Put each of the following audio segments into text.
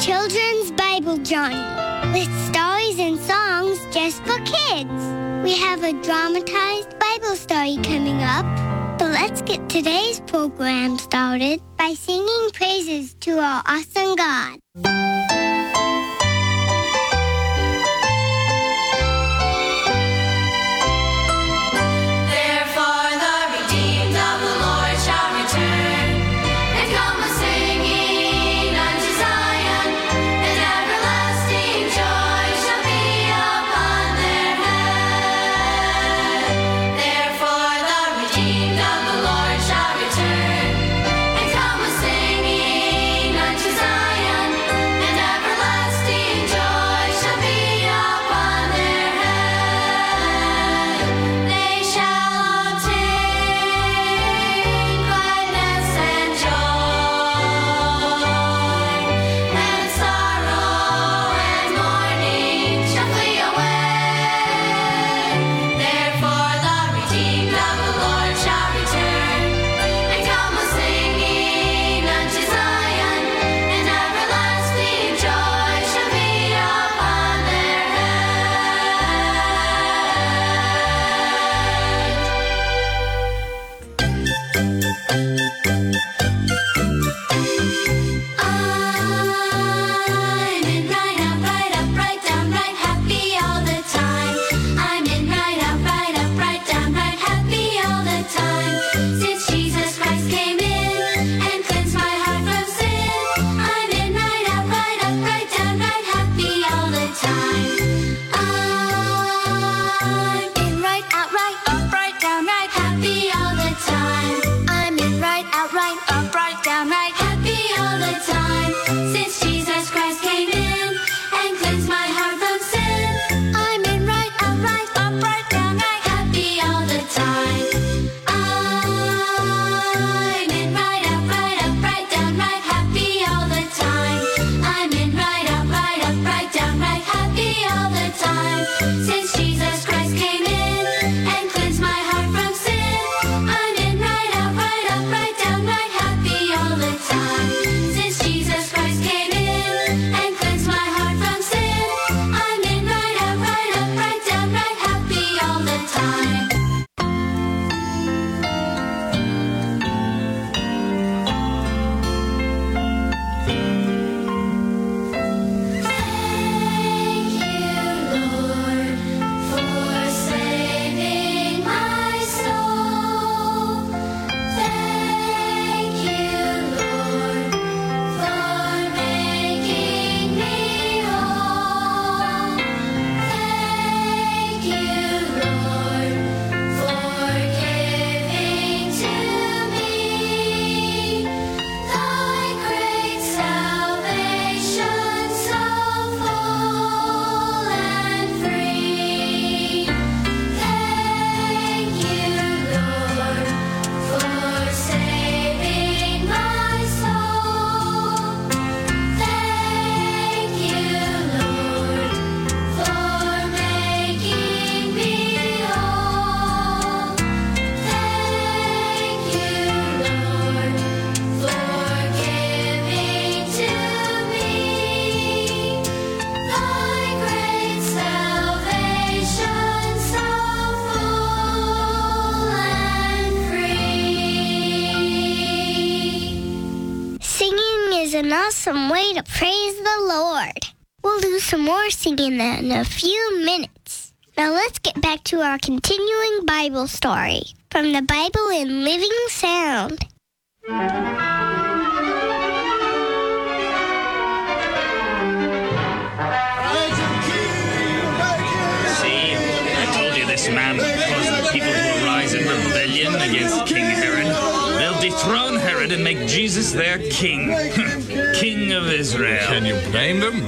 Children's Bible Journey, with stories and songs just for kids. We have a dramatized Bible story coming up, but let's get today's program started by singing praises to our awesome God. is an awesome way to praise the Lord. We'll do some more singing in a few minutes. Now let's get back to our continuing Bible story from the Bible in Living Sound. See, I told you this man will cause the people to rise in rebellion against King Herod. They'll dethrone Herod to make Jesus their king. king of Israel. Can you blame them?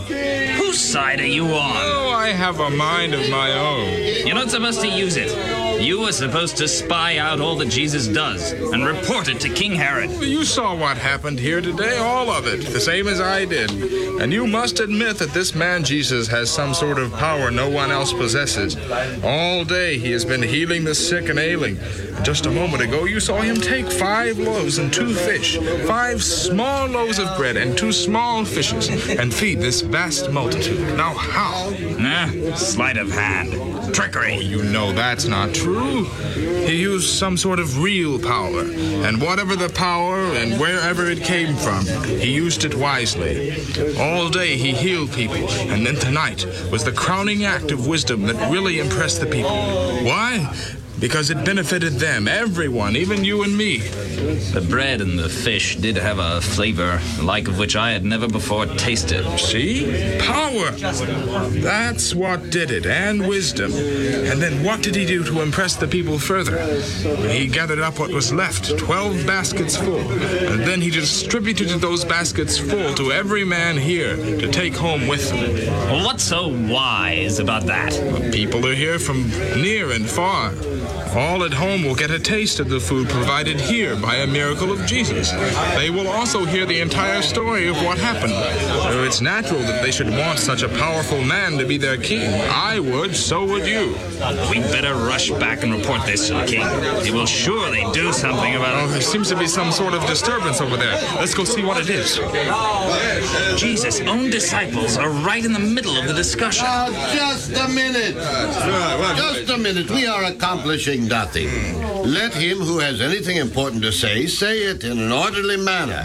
Whose side are you on? Oh, I have a mind of my own. You're not supposed to use it. You were supposed to spy out all that Jesus does and report it to King Herod. You saw what happened here today, all of it, the same as I did. And you must admit that this man Jesus has some sort of power no one else possesses. All day he has been healing the sick and ailing. Just a moment ago, you saw him take five loaves and two fish five small loaves of bread and two small fishes, and feed this vast multitude. Now, how? Nah, sleight of hand. Trickery. Oh, you know that's not true. He used some sort of real power, and whatever the power and wherever it came from, he used it wisely. All day he healed people, and then tonight was the crowning act of wisdom that really impressed the people. Why? Because it benefited them, everyone, even you and me. The bread and the fish did have a flavor, like of which I had never before tasted. See? Power. That's what did it, and wisdom. And then what did he do to impress the people further? He gathered up what was left, 12 baskets full, and then he distributed those baskets full to every man here to take home with them. What's so wise about that? People are here from near and far. All at home will get a taste of the food provided here by a miracle of Jesus. They will also hear the entire story of what happened. So it's natural that they should want such a powerful man to be their king. I would, so would you. We'd better rush back and report this to the king. He will surely do something Oh, about there seems to be some sort of disturbance over there. Let's go see what it is. Jesus' own disciples are right in the middle of the discussion. Uh, just a minute. Just a minute. We are accomplishing nothing. Let him who has anything important to say say it in an orderly manner.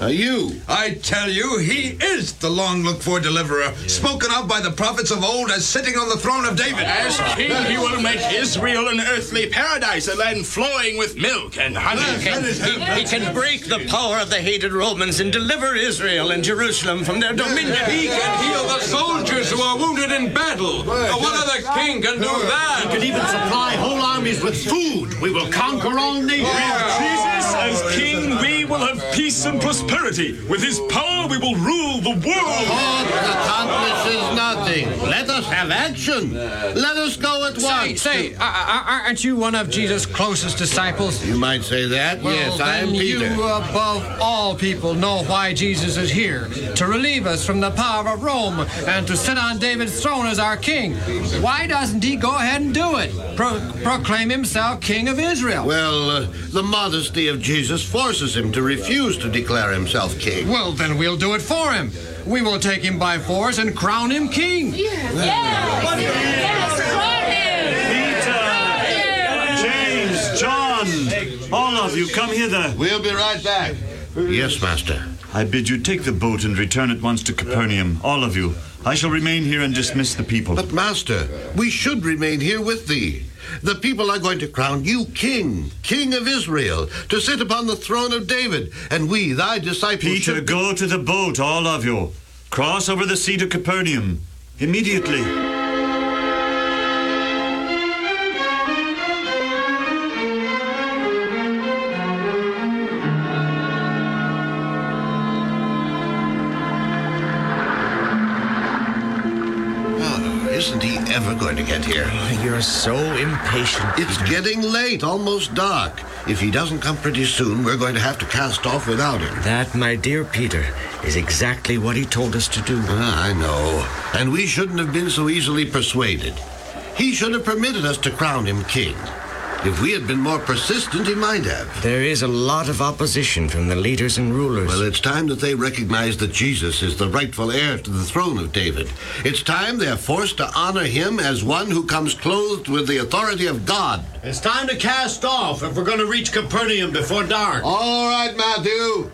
Uh, you. I tell you, he is the long looked for deliverer, spoken of by the prophets of old as sitting on the throne of David. As king, he will make Israel an earthly paradise, a land flowing with milk and honey. That is him. He can break the power of the hated Romans and deliver Israel and Jerusalem from their dominion. He can heal the soldiers who are wounded in battle. What other king can do that? Could even supply whole armies with food. We will conquer all nations. Jesus, as king, we will have peace and prosperity. With his power, we will rule the world. Oh the talk accomplishes nothing. Let us have action. Let us go at Say, once. say, uh, uh, aren't you one of Jesus' closest disciples? You might say that. Well, yes, I am Peter. you, above all people, know why Jesus is here to relieve us from the power of Rome and to sit on David's throne as our king. Why doesn't he go ahead and do it? Pro- proclaim himself king of Israel. Well, uh, the modesty of Jesus forces him to refuse to declare himself king. Well, then we'll do it for him. We will take him by force and crown him king. Yes, yes, crown him! Peter James, John, all of you, come hither. We'll be right back. Yes, Master. I bid you take the boat and return at once to Capernaum, all of you. I shall remain here and dismiss the people. But, Master, we should remain here with thee. The people are going to crown you king, king of Israel, to sit upon the throne of David, and we, thy disciples, Peter, should... go to the boat, all of you. Cross over the sea to Capernaum. Immediately. Oh, isn't he ever going to get here? You're so impatient. It's getting late, almost dark. If he doesn't come pretty soon, we're going to have to cast off without him. That, my dear Peter, is exactly what he told us to do. Ah, I know. And we shouldn't have been so easily persuaded. He should have permitted us to crown him king. If we had been more persistent, he might have. There is a lot of opposition from the leaders and rulers. Well, it's time that they recognize that Jesus is the rightful heir to the throne of David. It's time they're forced to honor him as one who comes clothed with the authority of God. It's time to cast off if we're going to reach Capernaum before dark. All right, Matthew.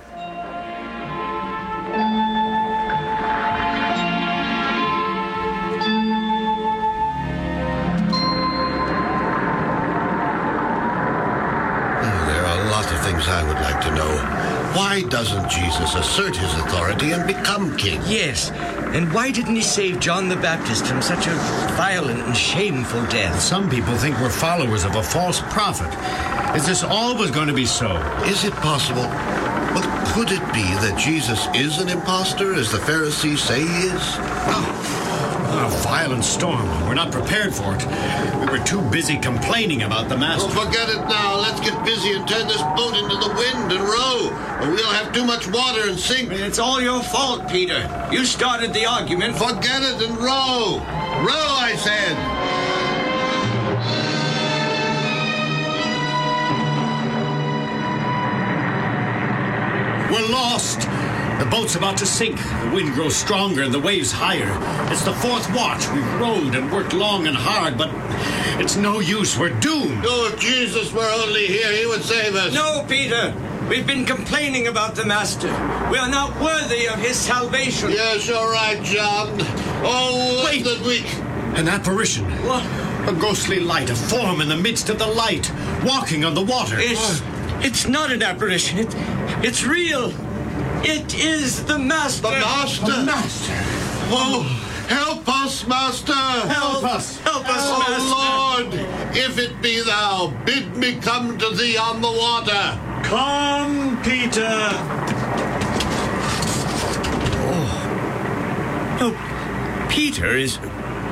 Why doesn't Jesus assert his authority and become king? yes. And why didn't he save John the Baptist from such a violent and shameful death? Some people think we're followers of a false prophet. Is this always going to be so? Is it possible? But could it be that Jesus is an impostor, as the Pharisees say he is? A violent storm. We're not prepared for it. We were too busy complaining about the master. Well, forget it now. Let's get busy and turn this boat into the wind and row, or we'll have too much water and sink. It's all your fault, Peter. You started the argument. Forget it and row. Row, I said. We're lost. The boat's about to sink. The wind grows stronger and the waves higher. It's the fourth watch. We've rowed and worked long and hard, but it's no use. We're doomed. Oh, if Jesus were only here, he would save us. No, Peter. We've been complaining about the Master. We are not worthy of his salvation. Yes, you're right, John. Oh, Wait. that we... An apparition. What? A ghostly light, a form in the midst of the light, walking on the water. It's, it's not an apparition. It, it's real. It is the Master. The Master. Master. Oh, help us, Master. Help us. Help us, Oh, Master. Lord, if it be thou, bid me come to thee on the water. Come, Peter. Oh, oh Peter is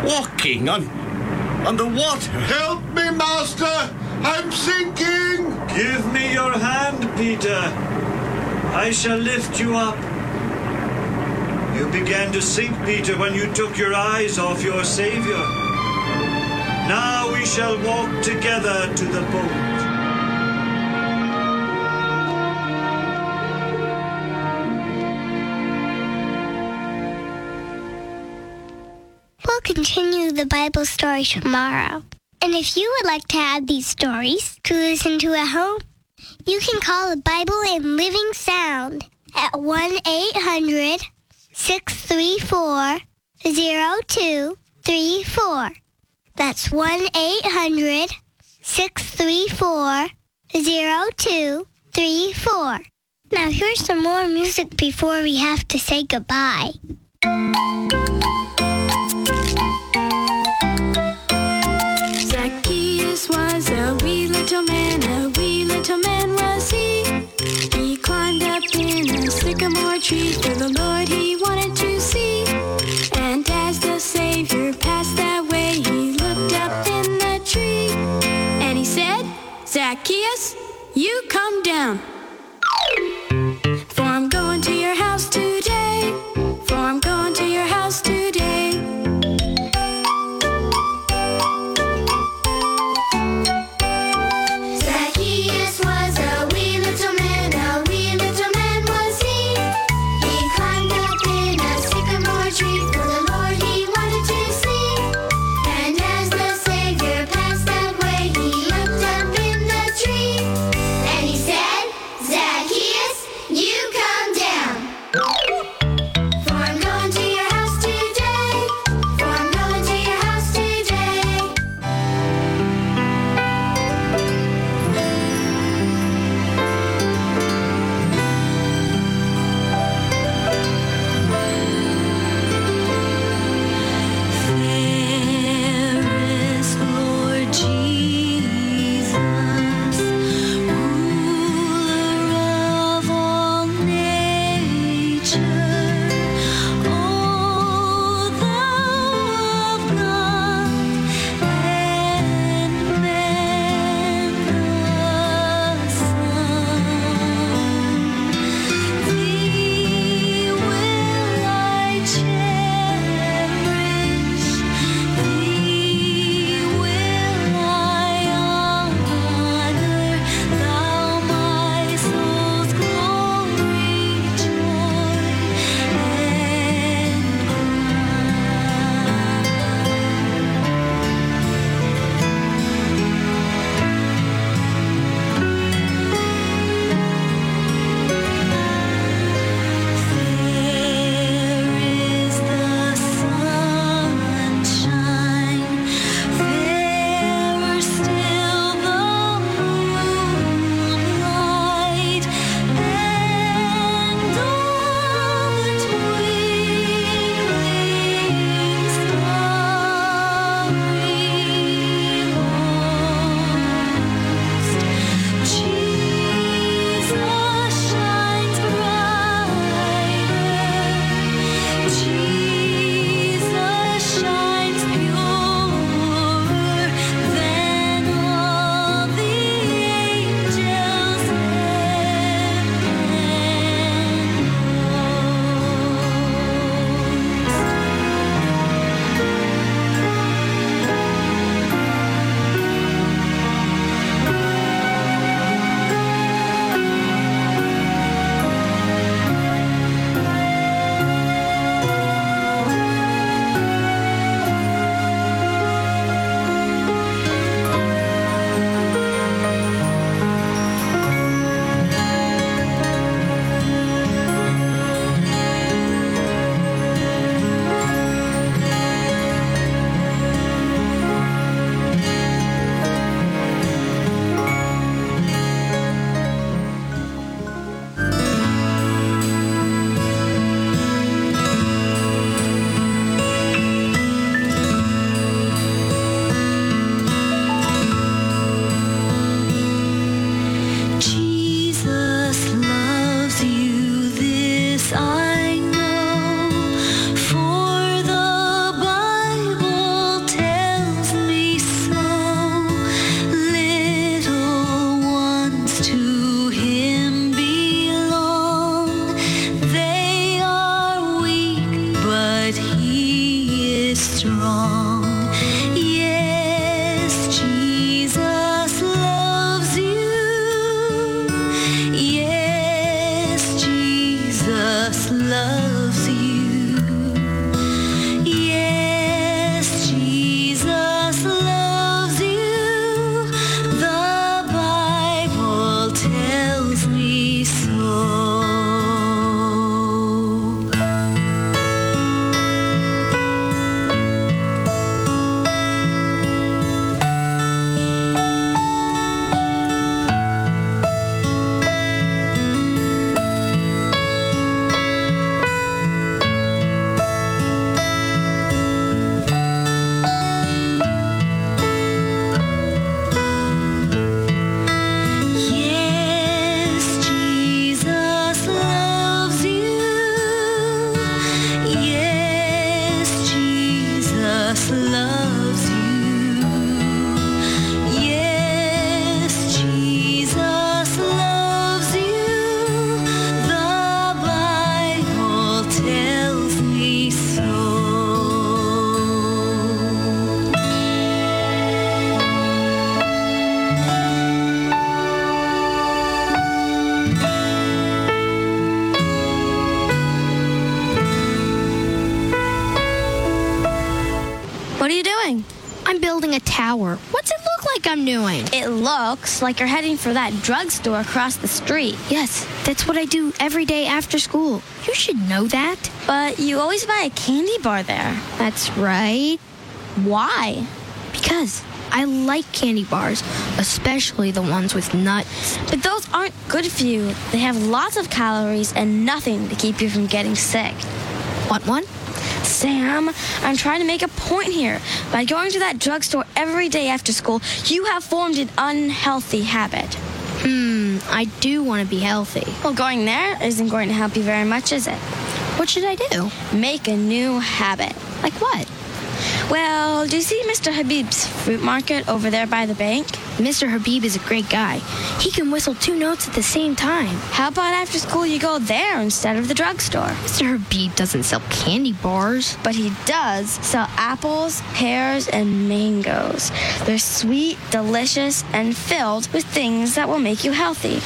walking on, on the water. Help me, Master. I'm sinking. Give me your hand, Peter. I shall lift you up. You began to sink, Peter, when you took your eyes off your Savior. Now we shall walk together to the boat. We'll continue the Bible story tomorrow. And if you would like to add these stories to listen to at home, you can call the Bible in Living Sound at 1 800 634 0234. That's 1 800 634 0234. Now, here's some more music before we have to say goodbye. Little man, a wee little man was he. He climbed up in a sycamore tree for the Lord he wanted to see. And as the Savior passed that way, he looked up in the tree. And he said, Zacchaeus, you come down. What are you doing? I'm building a tower. What's it look like I'm doing? It looks like you're heading for that drugstore across the street. Yes, that's what I do every day after school. You should know that. But you always buy a candy bar there. That's right. Why? Because I like candy bars, especially the ones with nuts. But those aren't good for you. They have lots of calories and nothing to keep you from getting sick. What one? Sam, I'm trying to make a point here. By going to that drugstore every day after school, you have formed an unhealthy habit. Hmm, I do want to be healthy. Well, going there isn't going to help you very much, is it? What should I do? Make a new habit. Like what? Well, do you see Mr. Habib's fruit market over there by the bank? Mr. Habib is a great guy. He can whistle two notes at the same time. How about after school you go there instead of the drugstore? Mr. Habib doesn't sell candy bars. But he does sell apples, pears, and mangoes. They're sweet, delicious, and filled with things that will make you healthy.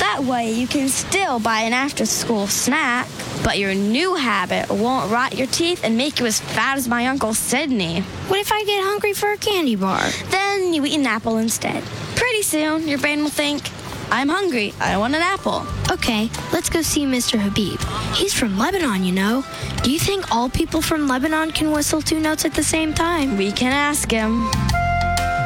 That way you can still buy an after school snack, but your new habit won't rot your teeth and make you as fat as my Uncle Sidney. What if I get hungry for a candy bar? Then you eat an apple instead. Pretty soon, your brain will think, I'm hungry. I want an apple. Okay, let's go see Mr. Habib. He's from Lebanon, you know. Do you think all people from Lebanon can whistle two notes at the same time? We can ask him.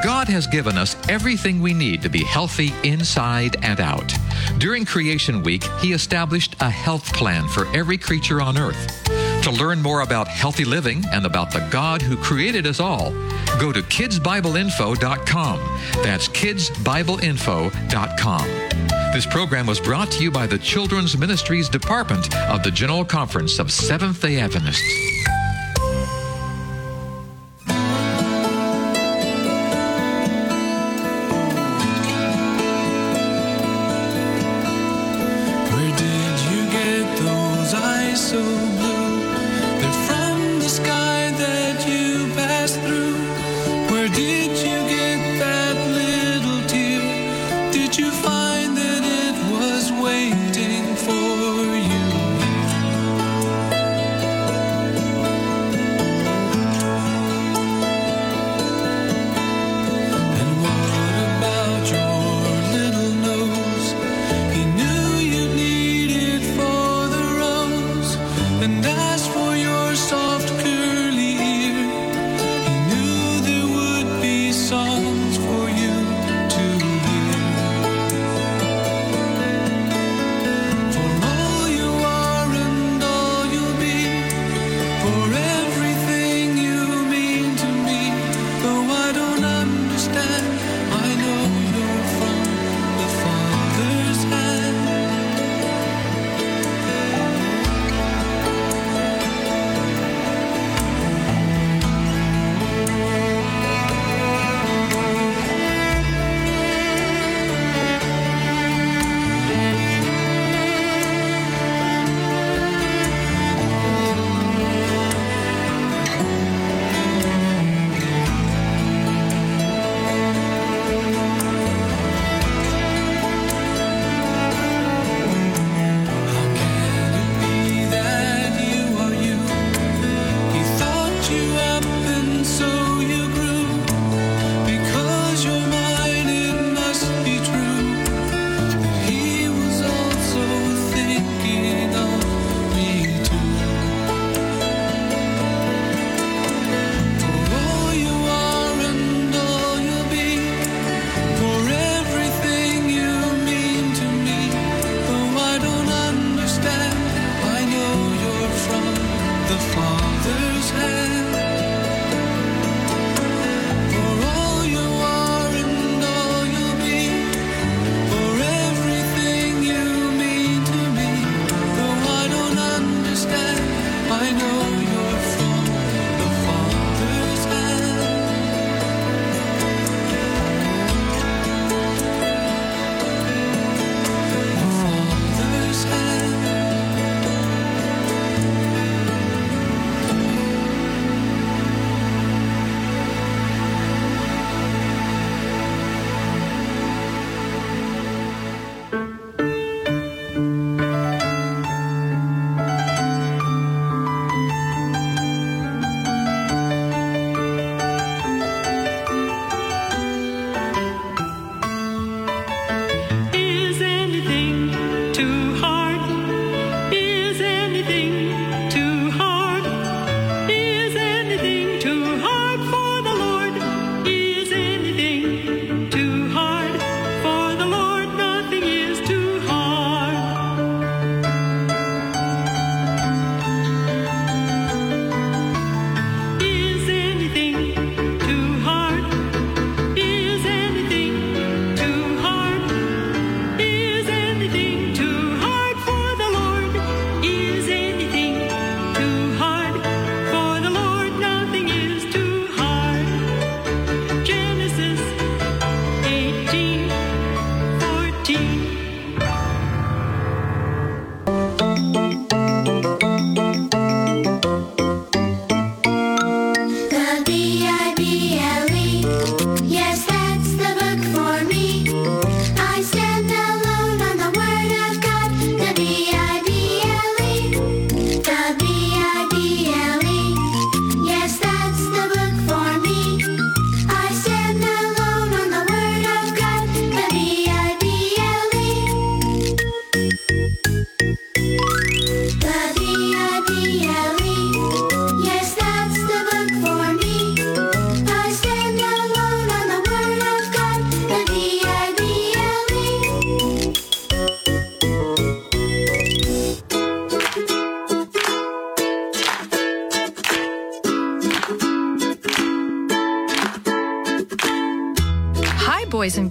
God has given us everything we need to be healthy inside and out. During Creation Week, He established a health plan for every creature on earth. To learn more about healthy living and about the God who created us all, go to kidsbibleinfo.com. That's kidsbibleinfo.com. This program was brought to you by the Children's Ministries Department of the General Conference of Seventh day Adventists.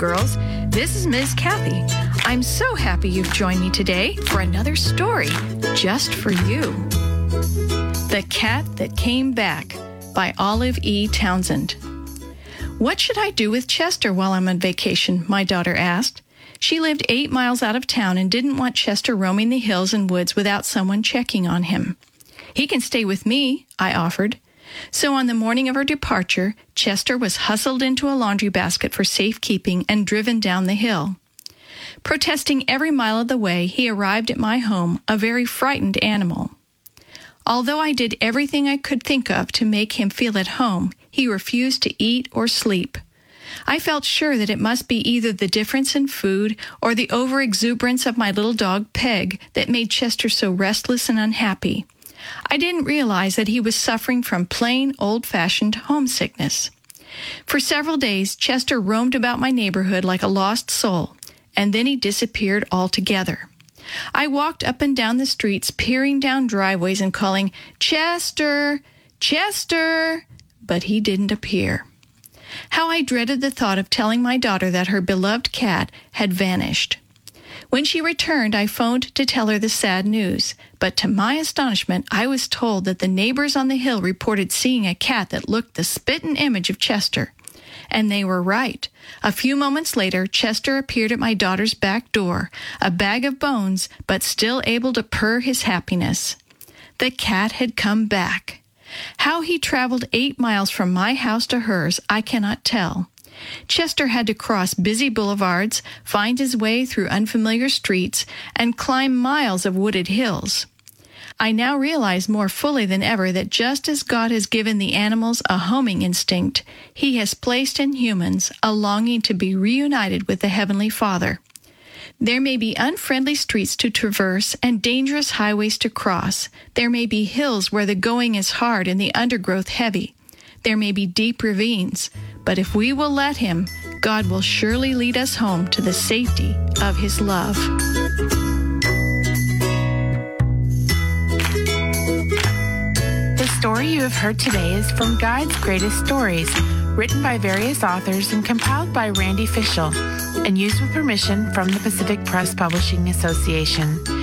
Girls. This is Ms. Kathy. I'm so happy you've joined me today for another story just for you. The Cat That Came Back by Olive E. Townsend. What should I do with Chester while I'm on vacation? My daughter asked. She lived eight miles out of town and didn't want Chester roaming the hills and woods without someone checking on him. He can stay with me, I offered. So on the morning of our departure, Chester was hustled into a laundry basket for safekeeping and driven down the hill. Protesting every mile of the way, he arrived at my home, a very frightened animal. Although I did everything I could think of to make him feel at home, he refused to eat or sleep. I felt sure that it must be either the difference in food or the overexuberance of my little dog Peg that made Chester so restless and unhappy. I didn't realize that he was suffering from plain old fashioned homesickness. For several days, Chester roamed about my neighborhood like a lost soul, and then he disappeared altogether. I walked up and down the streets, peering down driveways and calling, Chester! Chester! But he didn't appear. How I dreaded the thought of telling my daughter that her beloved cat had vanished. When she returned, I phoned to tell her the sad news, but to my astonishment, I was told that the neighbors on the hill reported seeing a cat that looked the spittin' image of Chester. And they were right. A few moments later, Chester appeared at my daughter's back door, a bag of bones, but still able to purr his happiness. The cat had come back. How he traveled eight miles from my house to hers, I cannot tell. Chester had to cross busy boulevards, find his way through unfamiliar streets, and climb miles of wooded hills. I now realize more fully than ever that just as God has given the animals a homing instinct, He has placed in humans a longing to be reunited with the Heavenly Father. There may be unfriendly streets to traverse and dangerous highways to cross. There may be hills where the going is hard and the undergrowth heavy. There may be deep ravines. But if we will let Him, God will surely lead us home to the safety of His love. The story you have heard today is from Guide's Greatest Stories, written by various authors and compiled by Randy Fishell, and used with permission from the Pacific Press Publishing Association.